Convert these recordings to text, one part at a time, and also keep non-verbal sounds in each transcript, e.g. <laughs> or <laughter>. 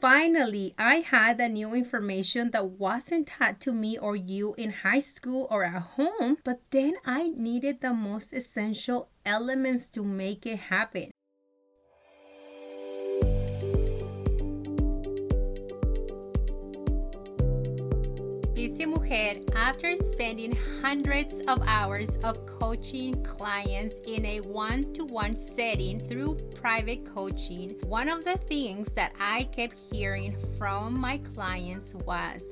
Finally, I had the new information that wasn't taught to me or you in high school or at home, but then I needed the most essential elements to make it happen. Busy Mujer, after spending hundreds of hours of coaching clients in a one to one setting through private coaching, one of the things that I kept hearing from my clients was,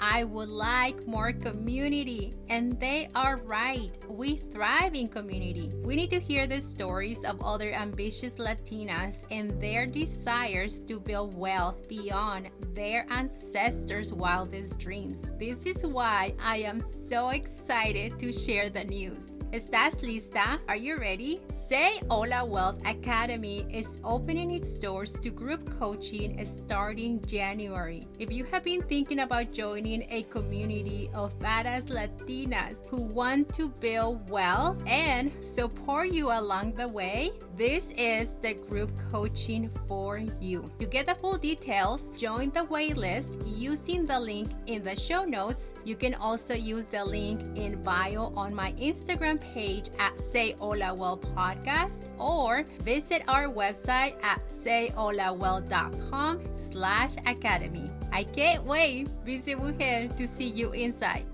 I would like more community. And they are right. We thrive in community. We need to hear the stories of other ambitious Latinas and their desires to build wealth beyond their ancestors' wildest dreams. This is why I am so excited to share the news. ¿Estás lista? Are you ready? Say Hola Wealth Academy is opening its doors to group coaching starting January. If you have been thinking about joining a community of badass Latinas who want to build wealth and support you along the way, this is the group coaching for you. To get the full details, join the waitlist using the link in the show notes. You can also use the link in bio on my Instagram page at Say Hola Wealth Podcast or visit our website at sayholawealth.com slash academy. I can't wait, Busy Mujer, to see you inside.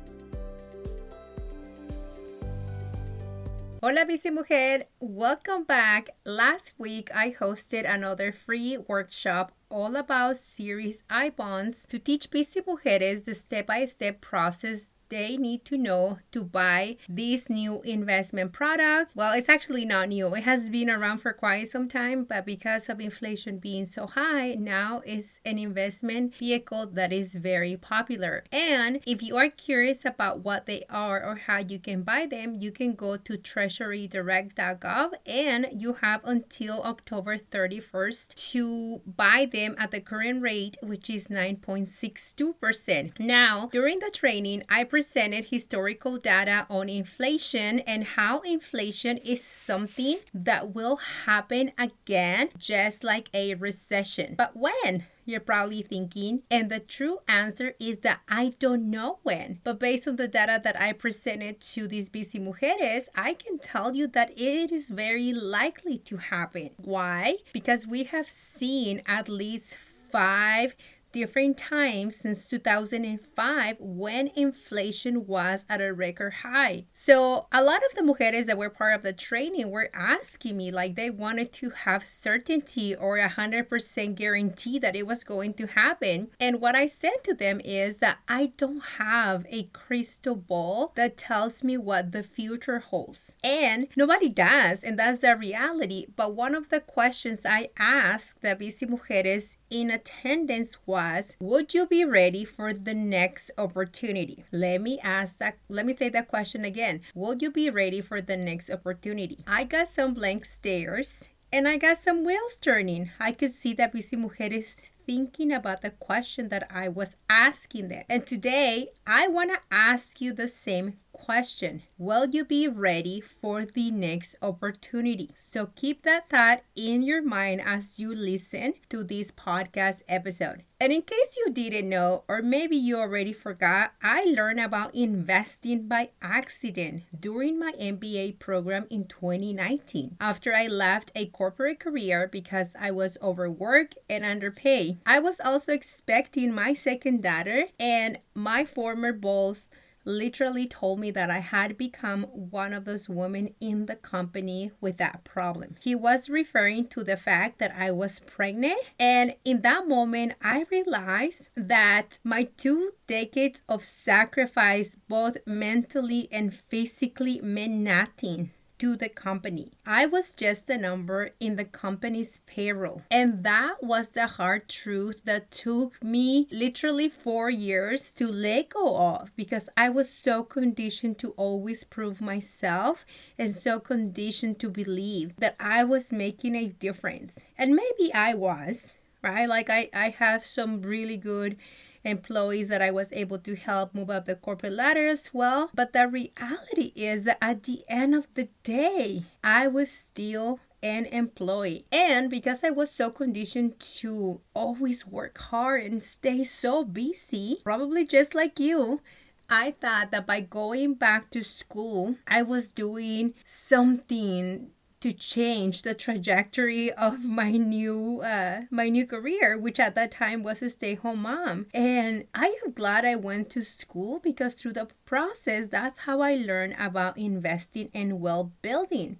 Hola, Busy Mujer. Welcome back. Last week, I hosted another free workshop all about Series I bonds to teach busy mujeres the step by step process they need to know to buy this new investment product. Well, it's actually not new. It has been around for quite some time, but because of inflation being so high, now it's an investment vehicle that is very popular. And if you are curious about what they are or how you can buy them, you can go to treasurydirect.gov and you have until October 31st to buy them at the current rate, which is 9.62%. Now, during the training, I presented presented historical data on inflation and how inflation is something that will happen again, just like a recession. But when? You're probably thinking. And the true answer is that I don't know when. But based on the data that I presented to these busy mujeres, I can tell you that it is very likely to happen. Why? Because we have seen at least five different times since 2005 when inflation was at a record high. So, a lot of the mujeres that were part of the training were asking me, like, they wanted to have certainty or a 100% guarantee that it was going to happen. And what I said to them is that I don't have a crystal ball that tells me what the future holds. And nobody does, and that's the reality. But one of the questions I asked the busy mujeres in attendance was, was Would you be ready for the next opportunity? Let me ask that, let me say that question again. Will you be ready for the next opportunity? I got some blank stares and I got some wheels turning. I could see that Busy Mujeres thinking about the question that I was asking them. And today, I want to ask you the same question Will you be ready for the next opportunity? So keep that thought in your mind as you listen to this podcast episode. And in case you didn't know, or maybe you already forgot, I learned about investing by accident during my MBA program in 2019 after I left a corporate career because I was overworked and underpaid. I was also expecting my second daughter, and my former boss literally told me that I had become one of those women in the company with that problem. He was referring to the fact that I was pregnant, and in that moment, I realized that my two decades of sacrifice, both mentally and physically, meant nothing to the company. I was just a number in the company's payroll. And that was the hard truth that took me literally four years to let go of because I was so conditioned to always prove myself and so conditioned to believe that I was making a difference. And maybe I was, right? Like I, I have some really good employees that I was able to help move up the corporate ladder as well. But the reality is that at the end of the day, I was still an employee. And because I was so conditioned to always work hard and stay so busy, probably just like you, I thought that by going back to school, I was doing something to change the trajectory of my new uh, my new career which at that time was a stay-home mom and i am glad i went to school because through the process that's how i learned about investing and wealth building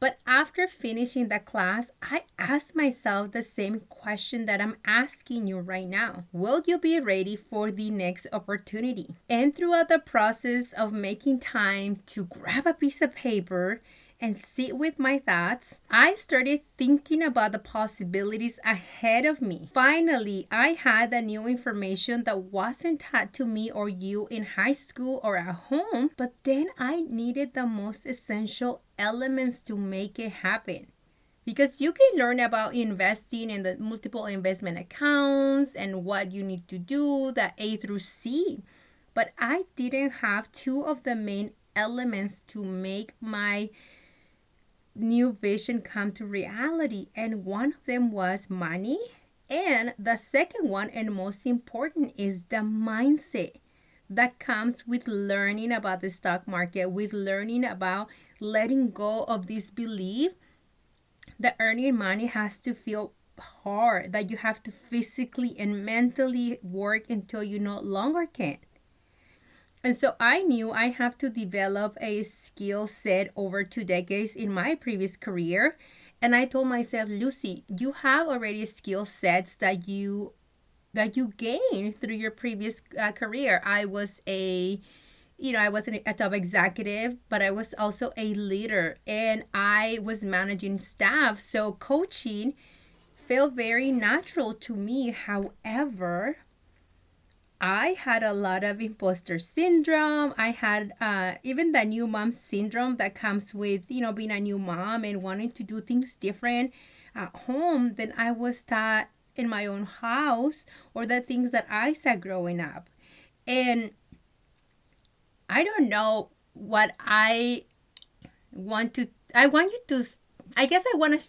but after finishing the class, I asked myself the same question that I'm asking you right now. Will you be ready for the next opportunity? And throughout the process of making time to grab a piece of paper and sit with my thoughts, I started thinking about the possibilities ahead of me. Finally, I had the new information that wasn't taught to me or you in high school or at home, but then I needed the most essential elements to make it happen because you can learn about investing in the multiple investment accounts and what you need to do the a through c but i didn't have two of the main elements to make my new vision come to reality. And one of them was money. And the second one, and most important, is the mindset that comes with learning about the stock market, with learning about letting go of this belief that earning money has to feel hard, that you have to physically and mentally work until you no longer can. And so I knew I have to develop a skill set over two decades in my previous career. And I told myself, Luzy, you have already skill sets that you that you gained through your previous uh, career. I was a you know, I wasn't a top executive, but I was also a leader and I was managing staff. So coaching felt very natural to me. However, I had a lot of imposter syndrome. I had uh, even the new mom syndrome that comes with, you know, being a new mom and wanting to do things different at home than I was taught in my own house or the things that I saw growing up. And I don't know what I want to, I want you to, I guess I want to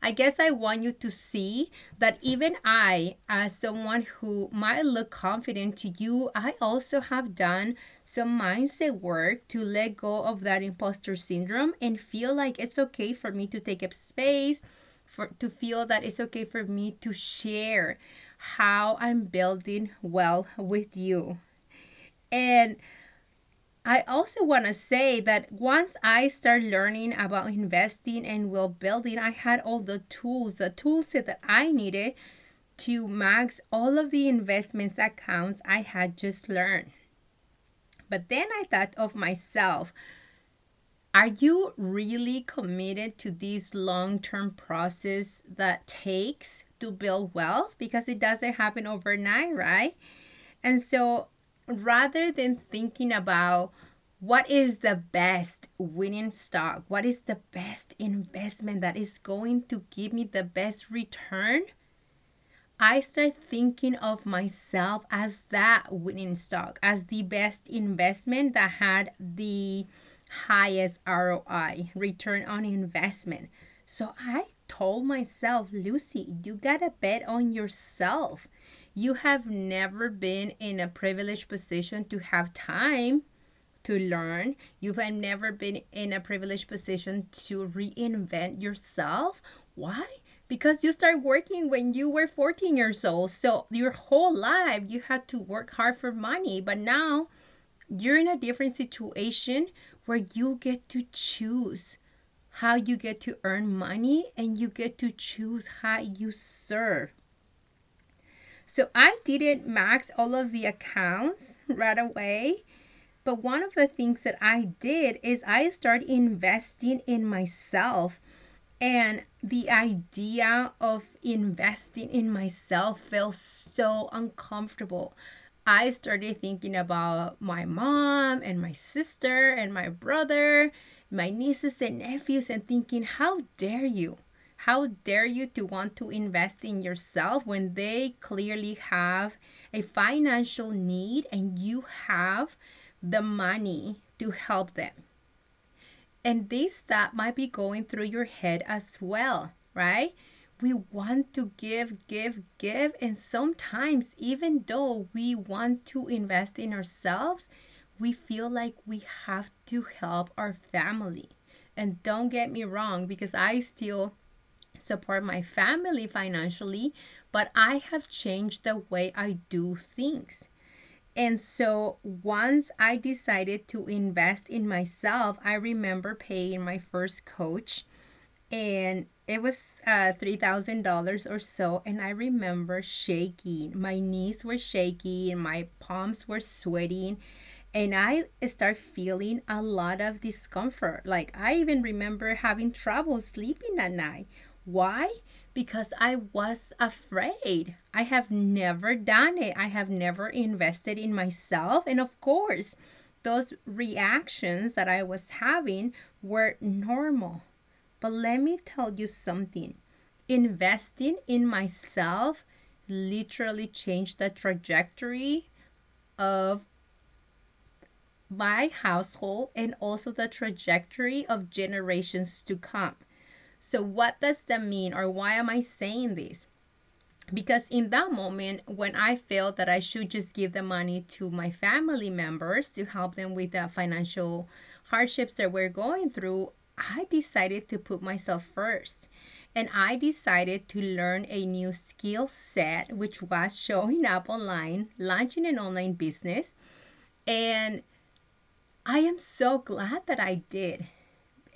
I guess I want you to see that even I, as someone who might look confident to you, I also have done some mindset work to let go of that imposter syndrome and feel like it's okay for me to take up space, for to feel that it's okay for me to share how I'm building well with you. And I also want to say that once I started learning about investing and wealth building, I had all the tools, the tool set that I needed to max all of the investments accounts I had just learned. But then I thought of myself, are you really committed to this long-term process that takes to build wealth because it doesn't happen overnight, right? And so rather than thinking about what is the best winning stock, what is the best investment that is going to give me the best return, I start thinking of myself as that winning stock, as the best investment that had the highest ROI, return on investment. So I told myself, Luzy, you gotta bet on yourself. You have never been in a privileged position to have time to learn. You've never been in a privileged position to reinvent yourself. Why? Because you started working when you were 14 years old. So your whole life you had to work hard for money. But now you're in a different situation where you get to choose how you get to earn money and you get to choose how you serve. So I didn't max all of the accounts right away. But one of the things that I did is I started investing in myself. And the idea of investing in myself felt so uncomfortable. I started thinking about my mom and my sister and my brother, my nieces and nephews, and thinking, how dare you? How dare you to want to invest in yourself when they clearly have a financial need and you have the money to help them? And this thought might be going through your head as well, right? We want to give, give, give. And sometimes, even though we want to invest in ourselves, we feel like we have to help our family. And don't get me wrong, because I still support my family financially, but I have changed the way I do things. And so once I decided to invest in myself, I remember paying my first coach and it was uh, $3,000 or so. And I remember shaking. My knees were shaking, and my palms were sweating. And I start feeling a lot of discomfort. Like I even remember having trouble sleeping at night why? Because I was afraid. I have never done it. I have never invested in myself. And of course, those reactions that I was having were normal. But let me tell you something investing in myself literally changed the trajectory of my household and also the trajectory of generations to come. So, what does that mean, or why am I saying this? Because in that moment, when I felt that I should just give the money to my family members to help them with the financial hardships that we're going through, I decided to put myself first. And I decided to learn a new skill set, which was showing up online, launching an online business. And I am so glad that I did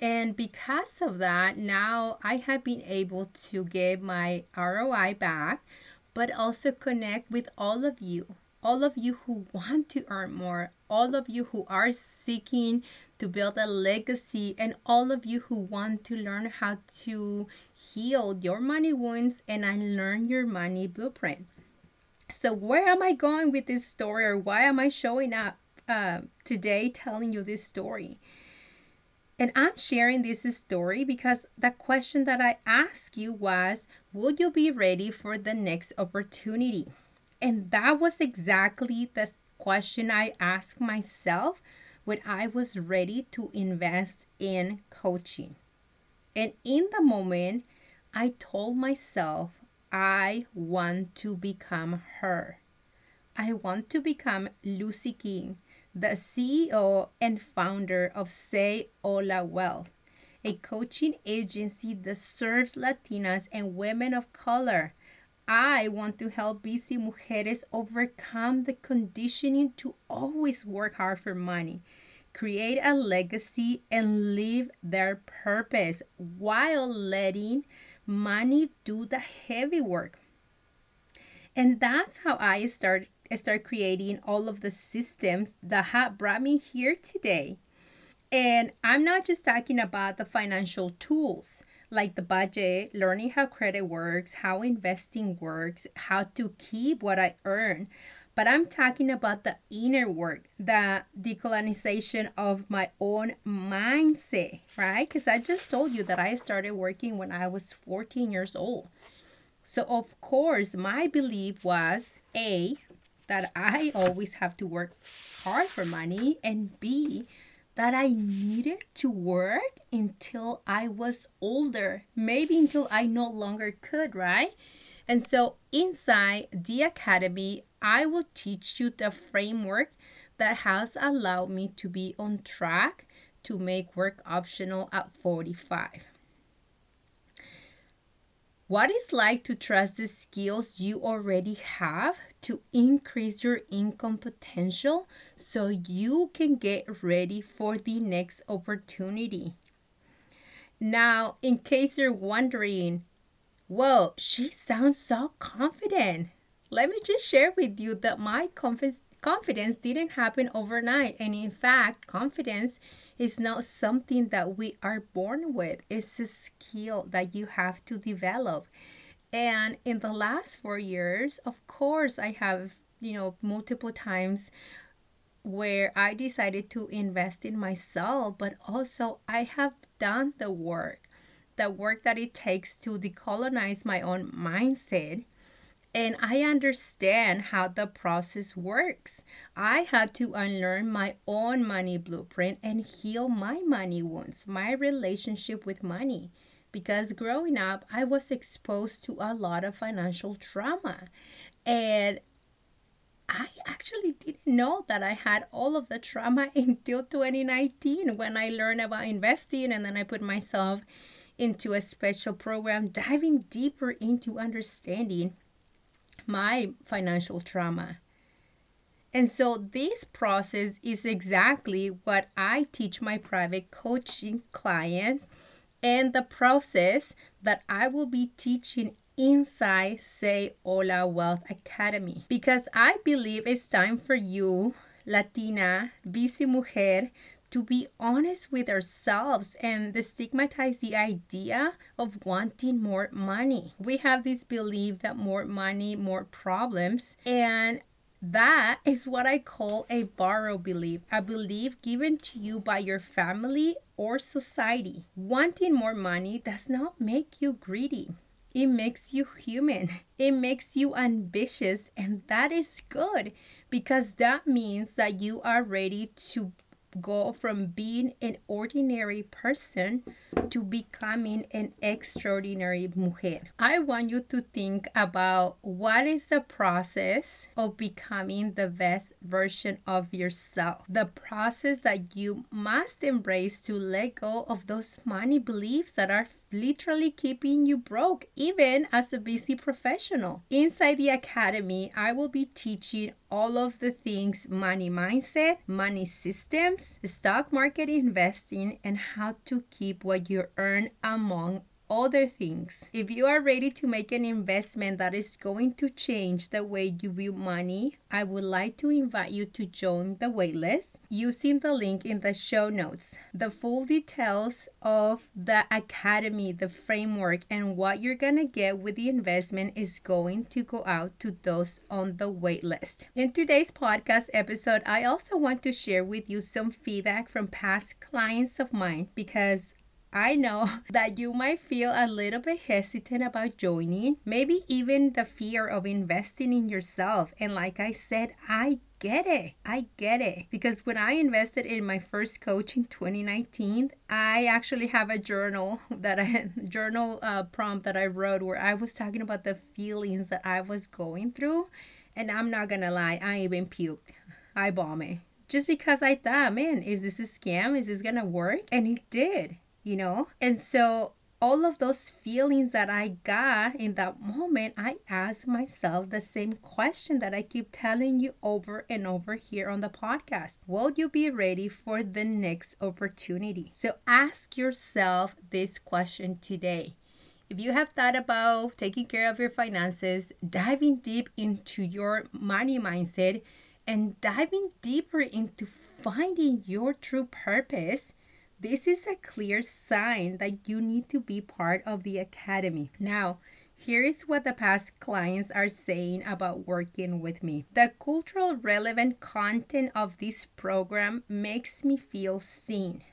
and because of that, now I have been able to get my ROI back, but also connect with all of you, all of you who <laughs> want to earn more, all of you who are seeking to build a legacy, and all of you who want to learn how to heal your money wounds and unlearn your money blueprint. So, where am I going with this story, or why am I showing up uh, today telling you this story? And I'm sharing this story because the question that I asked you was Will you be ready for the next opportunity? And that was exactly the question I asked myself when I was ready to invest in coaching. And in the moment, I told myself, I want to become her. I want to become Luzy King the CEO and founder of Say Hola Wealth, a coaching agency that serves Latinas and women of color. I want to help busy mujeres overcome the conditioning to always work hard for money, create a legacy, and live their purpose while letting money do the heavy work. And that's how I started start creating all of the systems that have brought me here today. And I'm not just talking about the financial tools like the budget, learning how credit works, how investing works, how to keep what I earn. But I'm talking about the inner work, the decolonization of my own mindset, right? Because I just told you that I started working when I was 14 years old. So, of course, my belief was A, that I always have to work hard for money, and B, that I needed to work until I was older, maybe until I no longer could, right? And so inside the academy, I will teach you the framework that has allowed me to be on track to make work optional at 45 what it's like to trust the skills you already have to increase your income potential so you can get ready for the next opportunity. Now, in case you're wondering, whoa, she sounds so confident. Let me just share with you that my confidence confidence didn't happen overnight and in fact confidence is not something that we are born with, it's a skill that you have to develop. And in the last four years, of course, I have, you know, multiple times where I decided to invest in myself, but also I have done the work, the work that it takes to decolonize my own mindset and I understand how the process works. I had to unlearn my own money blueprint and heal my money wounds, my relationship with money. Because growing up, I was exposed to a lot of financial trauma. And I actually didn't know that I had all of the trauma <laughs> until 2019 when I learned about investing and then I put myself into a special program diving deeper into understanding my financial trauma. And so, this process is exactly what I teach my private coaching clients, and the process that I will be teaching inside Say Hola Wealth Academy. Because I believe it's time for you, Latina, busy mujer, to be honest with ourselves and destigmatize the idea of wanting more money. We have this belief that more money, more problems, and that is what I call a borrow belief, a belief given to you by your family or society. Wanting more money does not make you greedy. It makes you human. It makes you ambitious, and that is good because that means that you are ready to go from being an ordinary person to becoming an extraordinary mujer. I want you to think about what is the process of becoming the best version of yourself. The process that you must embrace to let go of those money beliefs that are literally keeping you broke, even as a busy professional. Inside the academy, I will be teaching all of the things money mindset, money systems, stock market investing, and how to keep what you earn among other things. If you are ready to make an investment that is going to change the way you view money, I would like to invite you to join the waitlist using the link in the show notes. The full details of the academy, the framework, and what you're going to get with the investment is going to go out to those on the waitlist. In today's podcast episode, I also want to share with you some feedback from past clients of mine because I know <laughs> that you might feel a little bit hesitant about joining, maybe even the fear of investing in yourself. And like I said, I get it. I get it. Because when I invested in my first coach in 2019, I actually have a journal <laughs> that I <laughs> journal uh, prompt that I wrote where I was talking about the feelings that I was going through. And I'm not gonna lie, I even puked. I bombed just because I thought, man, is this a scam? Is this gonna work? And it did you know? And so all of those feelings that I got in that moment, I asked myself the same question that I keep telling you over and over here on the podcast. Will you be ready for the next opportunity? So ask yourself this question today. If you have thought about taking care of your finances, diving deep into your money mindset, and diving deeper into finding your true purpose, this is a clear sign that you need to be part of the academy. Now, here is what the past clients are saying about working with me. The cultural relevant content of this program makes me feel seen.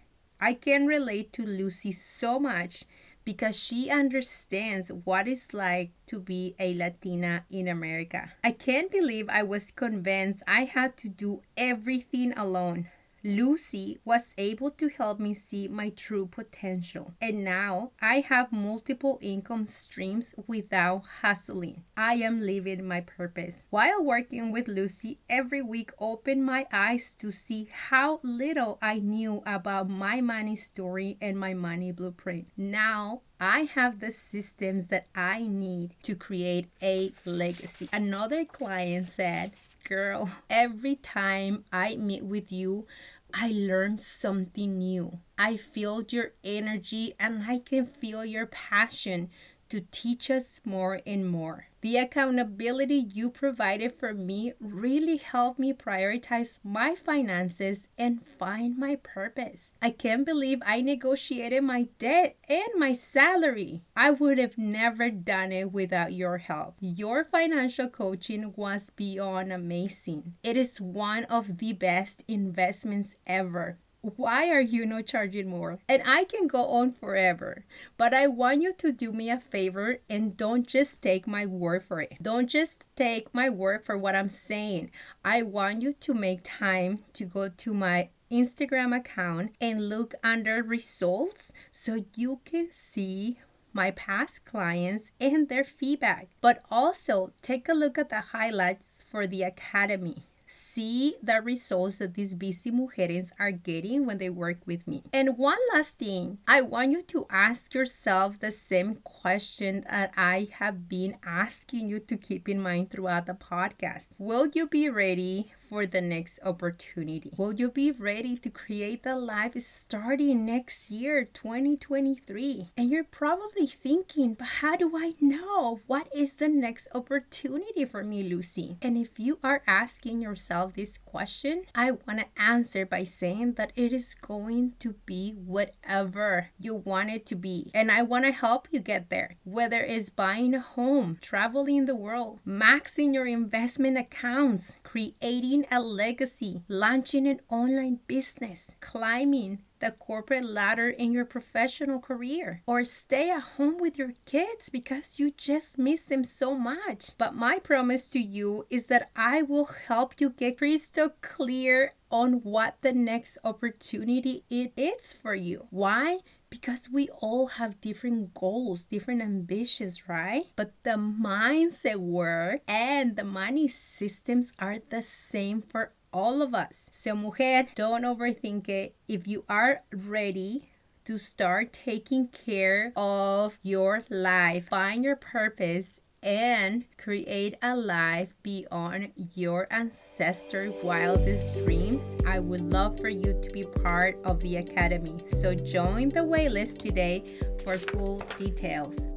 I can relate to Luzy so much because she understands what it's like to be a Latina in America. I can't believe I was convinced I had to do everything alone. Luzy was able to help me see my true potential. And now I have multiple income streams without hustling. I am living my purpose. While working with Luzy, every week opened my eyes to see how little I knew about my money story and my money blueprint. Now I have the systems that I need to create a legacy. Another client said, Girl, every time I meet with you, I learn something new. I feel your energy and I can feel your passion to teach us more and more. The accountability you provided for me really helped me prioritize my finances and find my purpose. I can't believe I negotiated my debt and my salary. I would have never done it without your help. Your financial coaching was beyond amazing. It is one of the best investments ever Why are you not charging more? And I can go on forever, but I want you to do me a favor and don't just take my word for it. Don't just take my word for what I'm saying. I want you to make time to go to my Instagram account and look under results so you can see my past clients and their feedback. But also take a look at the highlights for the academy see the results that these busy mujeres are getting when they work with me. And one last thing, I want you to ask yourself the same question that I have been asking you to keep in mind throughout the podcast. Will you be ready for the next opportunity? Will you be ready to create the life starting next year, 2023? And you're probably thinking, but how do I know? What is the next opportunity for me, Luzy? And if you are asking yourself this question, I want to answer by saying that it is going to be whatever you want it to be. And I want to help you get there, whether it's buying a home, traveling the world, maxing your investment accounts, creating a legacy, launching an online business, climbing the corporate ladder in your professional career, or stay at home with your kids because you just miss them so much. But my promise to you is that I will help you get crystal clear on what the next opportunity it is for you. Why? Because we all have different goals, different ambitions, right? But the mindset work and the money systems are the same for all of us. So, mujer, don't overthink it. If you are ready, to start taking care of your life, find your purpose, and create a life beyond your ancestors' wildest dreams, I would love for you to be part of the Academy. So join the waitlist today for full details.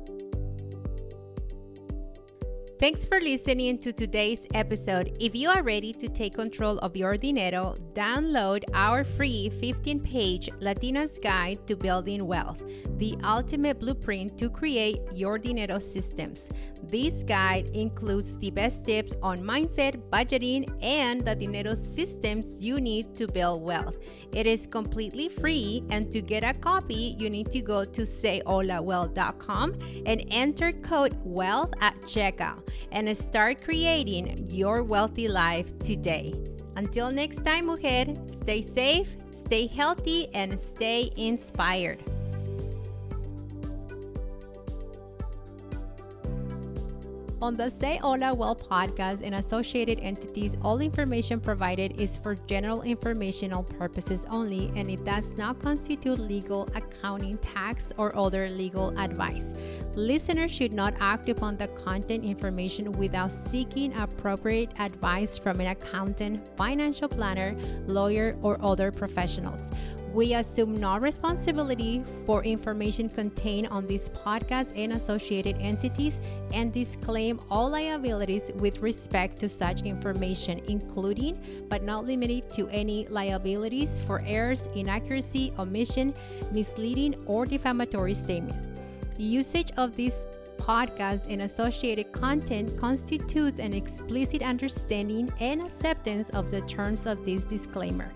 Thanks for listening to today's episode. If you are ready to take control of your dinero, download our free 15 page Latina's Guide to Building Wealth, the ultimate blueprint to create your dinero systems. This guide includes the best tips on mindset, budgeting, and the dinero systems you need to build wealth. It is completely free, and to get a copy, you need to go to sayholawealth.com and enter code WEALTH at checkout and start creating your wealthy life today. Until next time, mujer, stay safe, stay healthy, and stay inspired. On the Say Hola Wealth podcast and associated entities, all information provided is for general informational purposes only and it does not constitute legal, accounting, tax, or other legal advice. Listeners should not act upon the content information without seeking appropriate advice from an accountant, financial planner, lawyer, or other professionals. We assume no responsibility for information contained on this podcast and associated entities and disclaim all liabilities with respect to such information, including but not limited to any liabilities for errors, inaccuracy, omission, misleading, or defamatory statements. Usage of this podcast and associated content constitutes an explicit understanding and acceptance of the terms of this disclaimer.